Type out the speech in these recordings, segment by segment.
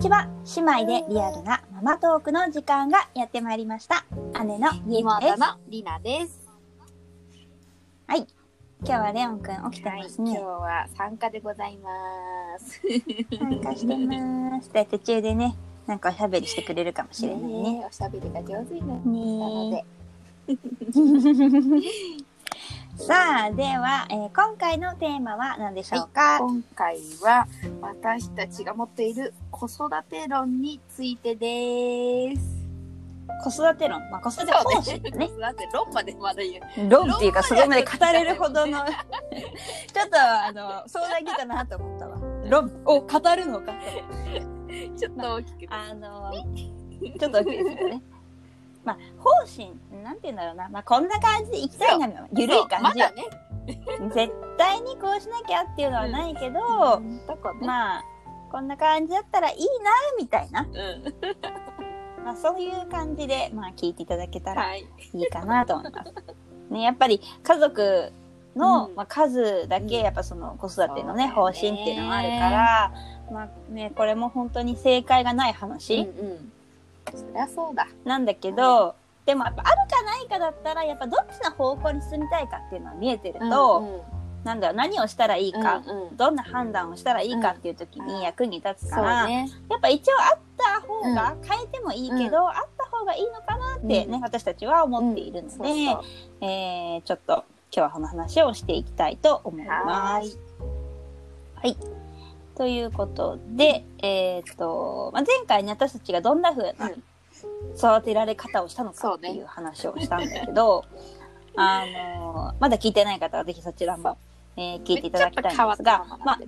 ちは。姉妹でリアルなママトークの時間がやってまいりました。姉のゆうきですりなです。今日はレオンくん起きてはい、ます今日ね、は参加でございます。参加してます。で途中でねなんかおしゃべりしてくれるかもしれないね。おしゃべりが上手になったねので、さあでは、えー今回のテーマは何でしょうか、今回は私たちが持っている子育て論についてです。子育て論、まあ、子育て方そう針ね。ね子育て論までまだ言う。論っていうかそこまで語れるほどのちょっとあの相談来たなと思ったわ論を語るのかとちょっと大きく。あのちょっと大きいですよねまあ方針なんて言うんだろうな、まあ、こんな感じでいきたいなのゆるい感じよね。絶対にこうしなきゃっていうのはないけど、とかね。まあこんな感じだったらいいなみたいな、うん。まあ、そういう感じで、まあ、聞いていただけたらはい。いいかなと思います。ね、やっぱり家族の、うんまあ、数だけやっぱその子育てのね方針っていうのがあるから、まあね、これも本当に正解がない話うんうん。そりゃそうだ。なんだけど、でもやっぱあるかないかだったらやっぱどっちの方向に進みたいかっていうのは見えてると、うんうん。なんだろう何をしたらいいか、うんうん。どんな判断をしたらいいかっていう時に役に立つそから、うね。やっぱ一応あった方が、変えてもいいけど、あった方がいいのかなってね、うん。私たちは思っているので、そうそう。えーちょっと今日はこの話をしていきたいと思います。い。。ということで、えっ、と、まあ、前回ね、私たちがどんな風なうん育てられ方をしたのかっていう話をしたんだけど、あのまだ聞いてない方はぜひそちらも、えー聞いていただきたいんですが、ちょっと変わったママまあ。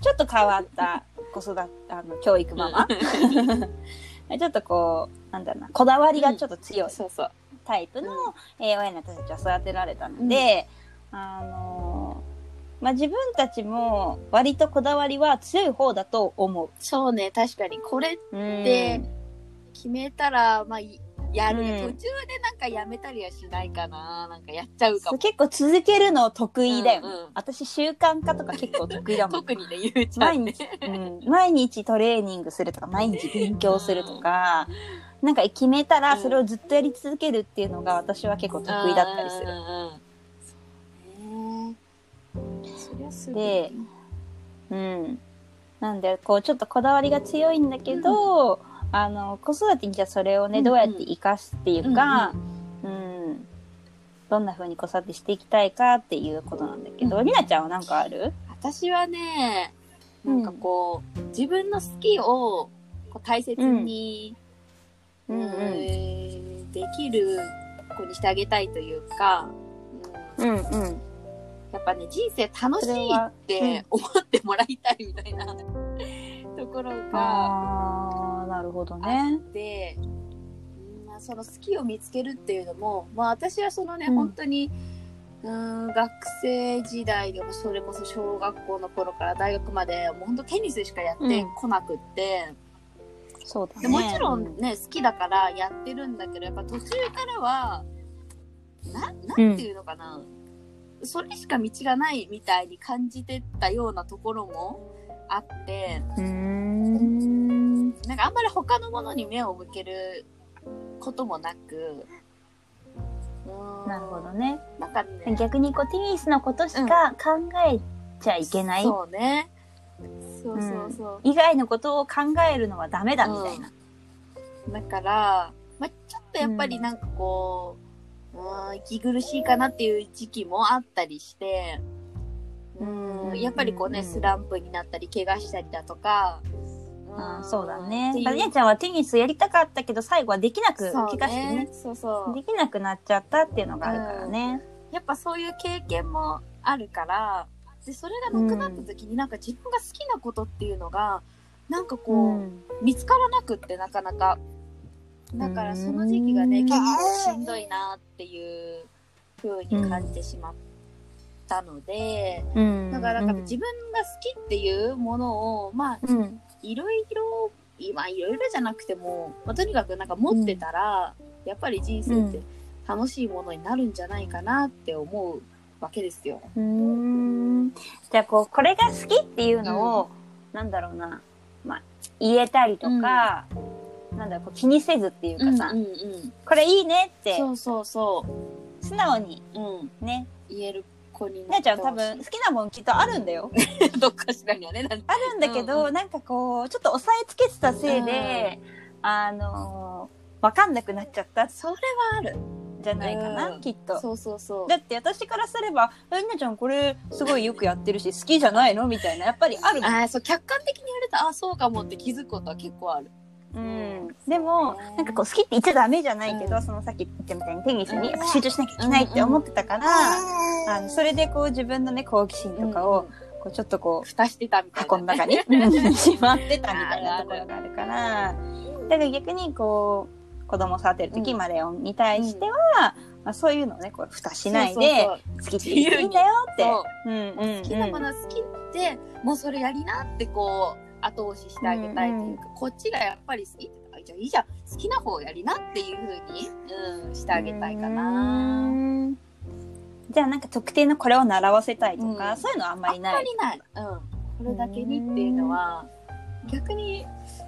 ちょっと変わった子育て、あの、教育ママ。ちょっとこう、なんだろうな、こだわりがちょっと強い。タイプの、えー親に私たちは育てられたので、あのまあ、自分たちも割とこだわりは強い方だと思う。そうね、確かに。これうんで決めたら、まあ、いやる、うん途中でなんかやめたりはしないかな。なんかやっちゃうかも。結構続けるの得意だよね。うんうん私習慣化とか結構得意だもん。特にね、ゆうちゃんね。毎日、うん、毎日トレーニングするとか、毎日勉強するとか、なんか決めたらそれをずっとやり続けるっていうのが私は結構得意だったりする。うんうんうん。でうん。なんで、こう、ちょっとこだわりが強いんだけど、あの、子育てにじゃあそれをね、どうやって活かすっていうか、うん、どんな風に子育てしていきたいかっていうことなんだけど、うん。りなちゃんはなんかある？私はね、なんかこう、自分の好きをこう大切に、うんできる子にしてあげたいというか、うん。うんうん。やっぱね、人生楽しいって思ってもらいたいみたいな ところがあー、なるほどね。で、うんまあ、その好きを見つけるっていうのも、まあ私はそのね、うん。本当に、うん、学生時代でもそれこそ小学校の頃から大学まで、もう本当テニスしかやってこなくって、そうだね。でもちろんね、好きだからやってるんだけど、やっぱ途中からは、な、なんていうのかな、それしか道がないみたいに感じてたようなところもあって、うーん。なんかあんまり他のものに目を向けることもなく、なるほどね。なんかね、逆にこうテニスのことしか考えちゃいけない。そうね。そうそうそう。以外のことを考えるのはダメだみたいな。だから、まあ、ちょっとやっぱりなんかこう、うん、息苦しいかなっていう時期もあったりして、うん、うんやっぱりこうね、うんスランプになったり、怪我したりだとか、あーそうだねって。いうまありなちゃんはテニスやりたかったけど最後はできなく、怪我してね。そうそう。できなくなっちゃったっていうのがあるからね。やっぱそういう経験もあるから、で、それがなくなった時になんか自分が好きなことっていうのが、なんかこう、うん見つからなくってなかなか。だからその時期がね、うん。結構しんどいなっていう風に感じてしまったので、うん。だからなんか自分が好きっていうものを、まあ、うん。いろいろ、今いろいろじゃなくても、まあ、とにかくなんか持ってたら、やっぱり人生って楽しいものになるんじゃないかなって思うわけですよ。うーん。じゃあこうこれが好きっていうのを、なんだろうな、まあ、言えたりとか、なんだろう気にせずっていうかさ、うんうんこれいいねってそうそうそ素直にう。うん。ね言える子になやちゃん多分好きなもんきっとあるんだよ。どっかしらにはね。あるんだけど、うんうなんかこうちょっと押さえつけてたせいで、あのーわかんなくなっちゃったんそれはある。じゃないかな、うんきっと。そうそうそう。だって私からすれば「えりなちゃんこれすごいよくやってるし好きじゃないの?」みたいなやっぱりあるああ、そう、客観的に言われたら、あそうかもって気づくことは結構ある。うん、でもなんかこう好きって言っちゃダメじゃないけど、うん。そのさっき言ったみたいにテニスにうん。やっぱ集中しなきゃいけないって思ってたから、あのそれでこう自分のね好奇心とかをこうちょっとこう蓋してたみたいな。箱の中にしまってたみたいなところがあるからだから逆にこう子供を育てる時、うんマレオンに対しては、まあ、そういうのをねこう蓋しないで好きって言って。いいんだよって。好きなもの好きって、もうそれやりなってこう、後押ししてあげたいというか、こっちがやっぱり好きってあじゃあいいじゃん。好きな方やりなっていうふうに、うん、してあげたいかうな。んじゃあなんか特定のこれを習わせたいとか、うんそういうのはあんまあんりない。まりない。うん。これだけにっていうのは、逆に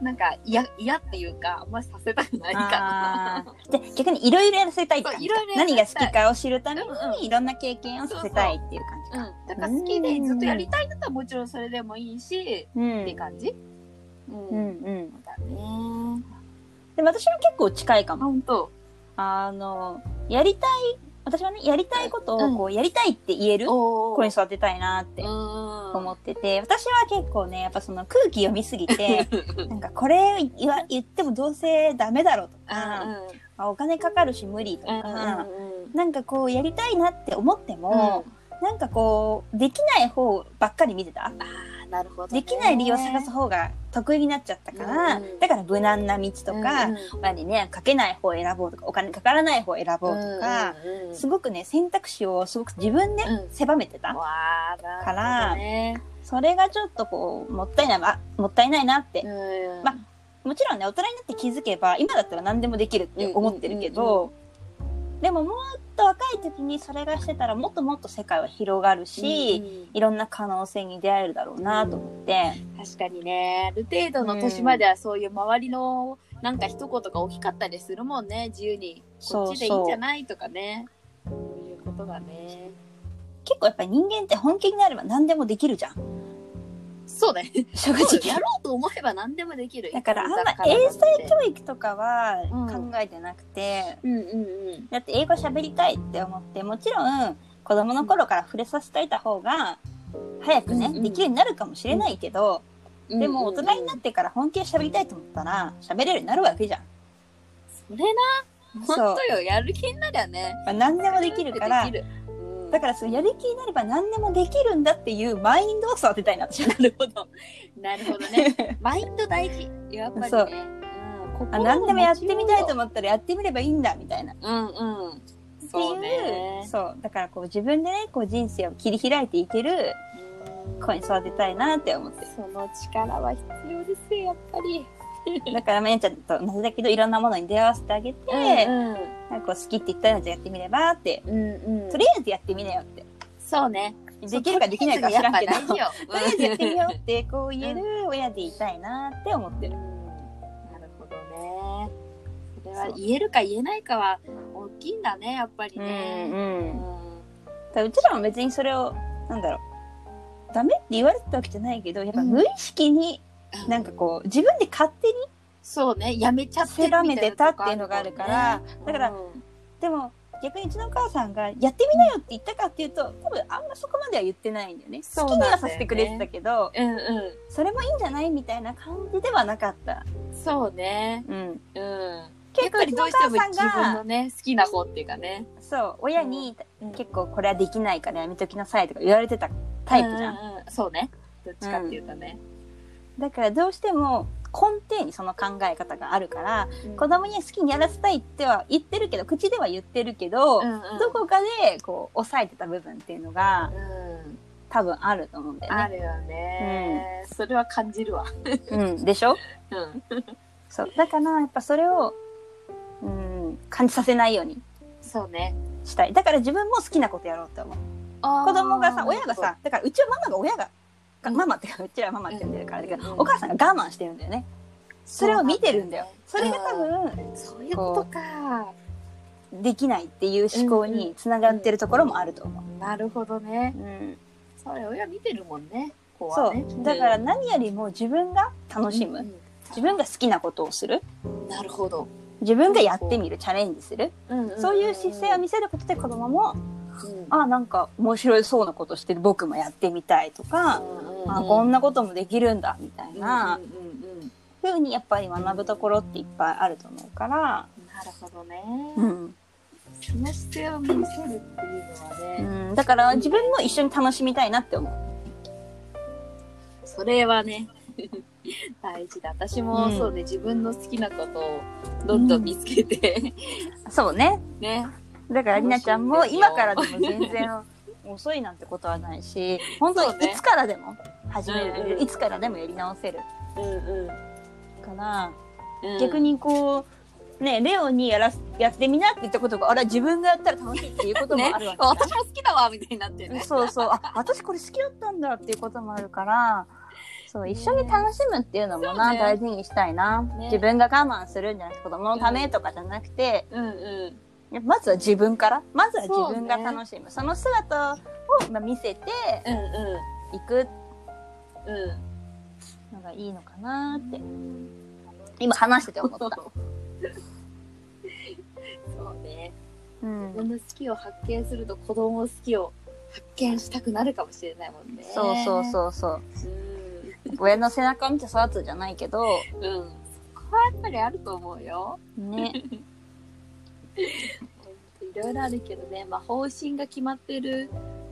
なんか嫌、嫌っていうか、あんまりさせたくないかなあ。ーじゃあ逆にいろいろやらせたいって感じか何が好きかを知るためにうんうんいろんな経験をさせたいっていう感じか。うん。だから好きでずっとやりたいんだったらもちろんそれでもいいし、うんって感じ。う。うんんうん。だね。でも私も結構近いかあ、も。ほんと。あの、やりたい、私はね、やりたいことをこうやりたいって言えるお子に育てたいなって思思ってて、私は結構ね、やっぱその空気読みすぎて、なんかこれ言わ言ってもどうせダメだろうとか、あお金かかるし無理とか、なんかこうやりたいなって思っても、なんかこう、できない方ばっかり見てた。なるほど。できない理由を探す方が得意になっちゃったから、うんだから無難な道とか、親にね、かけない方を選ぼうとか、お金かからない方を選ぼうとか、すごくね、選択肢をすごく自分でうん狭めてた。からね。それがちょっとこう、もったいない、あもったいないなって。うんまもちろんね、大人になって気づけば、今だったら何でもできるって思ってるけど、でももっと若い時にそれがしてたら、もっともっと世界は広がるし、いろんな可能性に出会えるだろうなと思って、確かにね、ある程度の年まではそういう周りのなんか一言が大きかったりするもんね、自由に。こっちでいいんじゃないとかね。そういうことがね。結構やっぱり人間って本気になれば何でもできるじゃん。そうね。正直。やろうと思えば何でもできる。だからあんま英才教育とかはうん考えてなくて、うんうんうん。だって英語喋りたいって思って、もちろん子供の頃から触れさせていた方が、早くね、うんうんできるようになるかもしれないけど、でも大人になっってから本気で喋りたいと思ったら、喋れるようになるわけじゃん。それな、本当よ、やる気になりゃね。まあ何でもできるからで、きるうんだからそうやる気になれば何でもできるんだっていうマインドを育てたいな、私は。なるほど。なるほどね。マインド大事。やっぱりね。そううん、あ何でもやってみたいと思思ったらやってみればいいんだ、みたいな。っうんうん。てそういう、ね。そう。だからこう自分でね、こう人生を切り開いていける子に育てたいなって思ってる。その力は必要ですよ、やっぱり。だから、まやちゃんと同じだけど、いろんなものに出会わせてあげて、うんなんか好きって言ったらじゃあやってみればって、うん。うんうんとりあえずやってみなよって。そうね。できるかできないか知らんけど。とりあえずやってみようってこう言える親でいたいなって思ってる。なるほどね。それは言えるか言えないかは大きいんだね、やっぱりうんね。うん。だからうちらも別にそれを、なんだろう、ダメって言われてたわけじゃないけど、やっぱ無意識に、なんかこう、自分で勝手に、そうね、やめちゃってるみ狭めてたっていうのがあるからねだからうんでも逆にうちのお母さんが、やってみなよって言ったかっていうと、多分あんまそこまでは言ってないんだよね。そうね好きにはさせてくれてたけど、うんうそれもいいんじゃないみたいな感じではなかった。ん。そうね。うん。うん。結構どうしても自分のね、好きな方っていうかね。そう、親に、うん結構これはできないからやめときなさいとか言われてたタイプじゃん。うううそうね。どっちかっていうとね。だからどうしても根底にその考え方があるから、子供には好きにやらせたいっては言ってるけど、口では言ってるけど、うんうんどこかでこう抑えてた部分っていうのがうん多分あると思うんだよね。あるよね。それは感じるわ。うん、でしょ？うん。そう。だからやっぱそれを、うん、感じさせないようにそうね。したい。だから自分も好きなことやろうって思う。子子供がさ、親がさ、だからうちはママが親がかママってか うちらママって呼んでるからだけど、うんお母さんが我慢してるんだよね。それを見てるんだよ。それが多分そういうことか。できないっていう思考につながってるところもあると思う、なるほどね。うん。それ親見てるもんね。子そはね。う。だから何よりも自分が楽しむ、うん自分が好きなことをする。なるほど。自分がやってみるチャレンジする、うんそういう姿勢を見せることで子供もうん。あなんか面白いそうなことしてる僕もやってみたいとか、あこんななこともできるんだみたいなうんうにやっぱり学ぶところっていっぱいあると思うから、なるほどね。うんその姿勢を見せるっていうのはうね、ん、だから自分も一緒に楽しみたいなって思う。それはね、大事だ。私もうんそうね、自分の好きなことをどんどん見つけて、そうね。ね。だからりなちゃんも今からでも全然遅いなんてことはないし、本当にいつからでも始める、うんうん。いつからでもやり直せる。うんうんから、うん。逆にこう、ね、レオにやらすやってみなって言ったことが、あら、自分がやったら楽しいっていうこともねあるわけじゃん。私も好きだわ、みたいになってね。そうそう。あ、私これ好きだったんだっていうこともあるから、そう、一緒に楽しむっていうのもな、ね。大事にしたいな、ね。自分が我慢するんじゃなくて、子供のためとかじゃなくて、うんうん。やっぱまずは自分から、まずは自分が楽しむ。そ,、の姿を、まあ、見せてうんういくん。うん。のがいいのかなって、今話してて思った。そうね。うん自分の好きを発見すると子供の好きを発見したくなるかもしれないもんね。そうそうそうそう。う。親の背中を見て育つじゃないけど、うん。うん。そこはやっぱりあると思うよ。ね。いろいろあるけどね、まあ方針が決まってる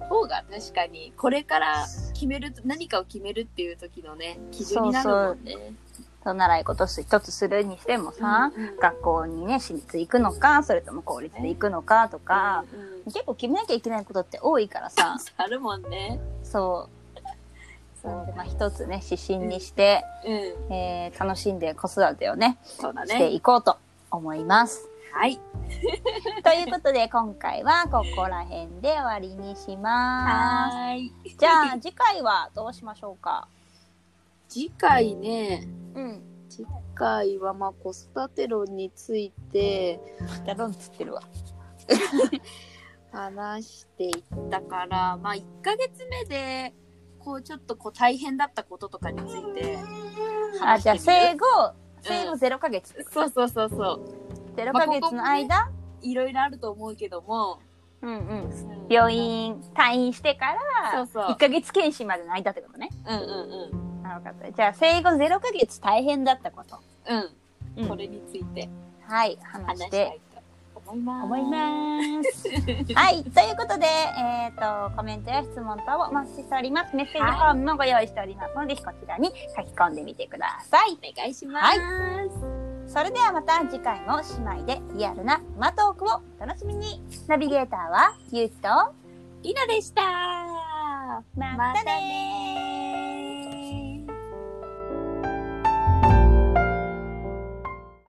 方が確かに、これから決める、何かを決めるっていう時のね、基準になるもんね。そう習い事一つするにしてもさ、うんうん学校にね、私立行くのか、それとも公立で行くのかとか、うんうん結構決めなきゃいけないことって多いからさ、あるもんね。そう。そうで、まあ一つね、指針にして、うん。えー楽しんで子育てをね、そうだしてね。いこうと思います。はい。ということで、今回はここら辺で終わりにしまはーい。す。じゃあ、次回はどうしましょうか？次回ね、うん。次回はまあ子育て論についてだろんつってるわ。話していったから、まあ1ヶ月目で、こうちょっとこう大変だったこととかについてあ、じゃあ、生後、生後0ヶ月ってこと、そうそうそうそう。0ヶ月の間、いろいろあると思うけども、うんうん。うん病院退院してから、そうそう1ヶ月検診までの間ってことね。うんうんなるほど。じゃあ、生後0ヶ月大変だったこと。うん。ううんん。これについてはい、話話ししてたいと思います。思います。はい、ということで、えっ、と、コメントや質問等をお待ちしております。メッセージフォームもご用意しておりますので、ぜひこちらに書き込んでみてください。お願いします。はいそれではまた次回も姉妹でリアルなマトークをお楽しみに。ナビゲーターはゆうきと、りなでした。またねー